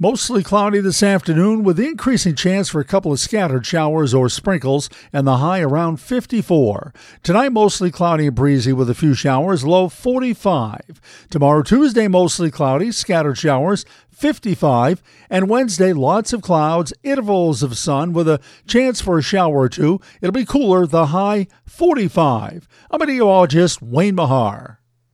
Mostly cloudy this afternoon with increasing chance for a couple of scattered showers or sprinkles and the high around 54. Tonight mostly cloudy and breezy with a few showers, low 45. Tomorrow Tuesday mostly cloudy, scattered showers, 55. And Wednesday lots of clouds, intervals of sun with a chance for a shower or two. It'll be cooler, the high 45. I'm meteorologist Wayne Mahar.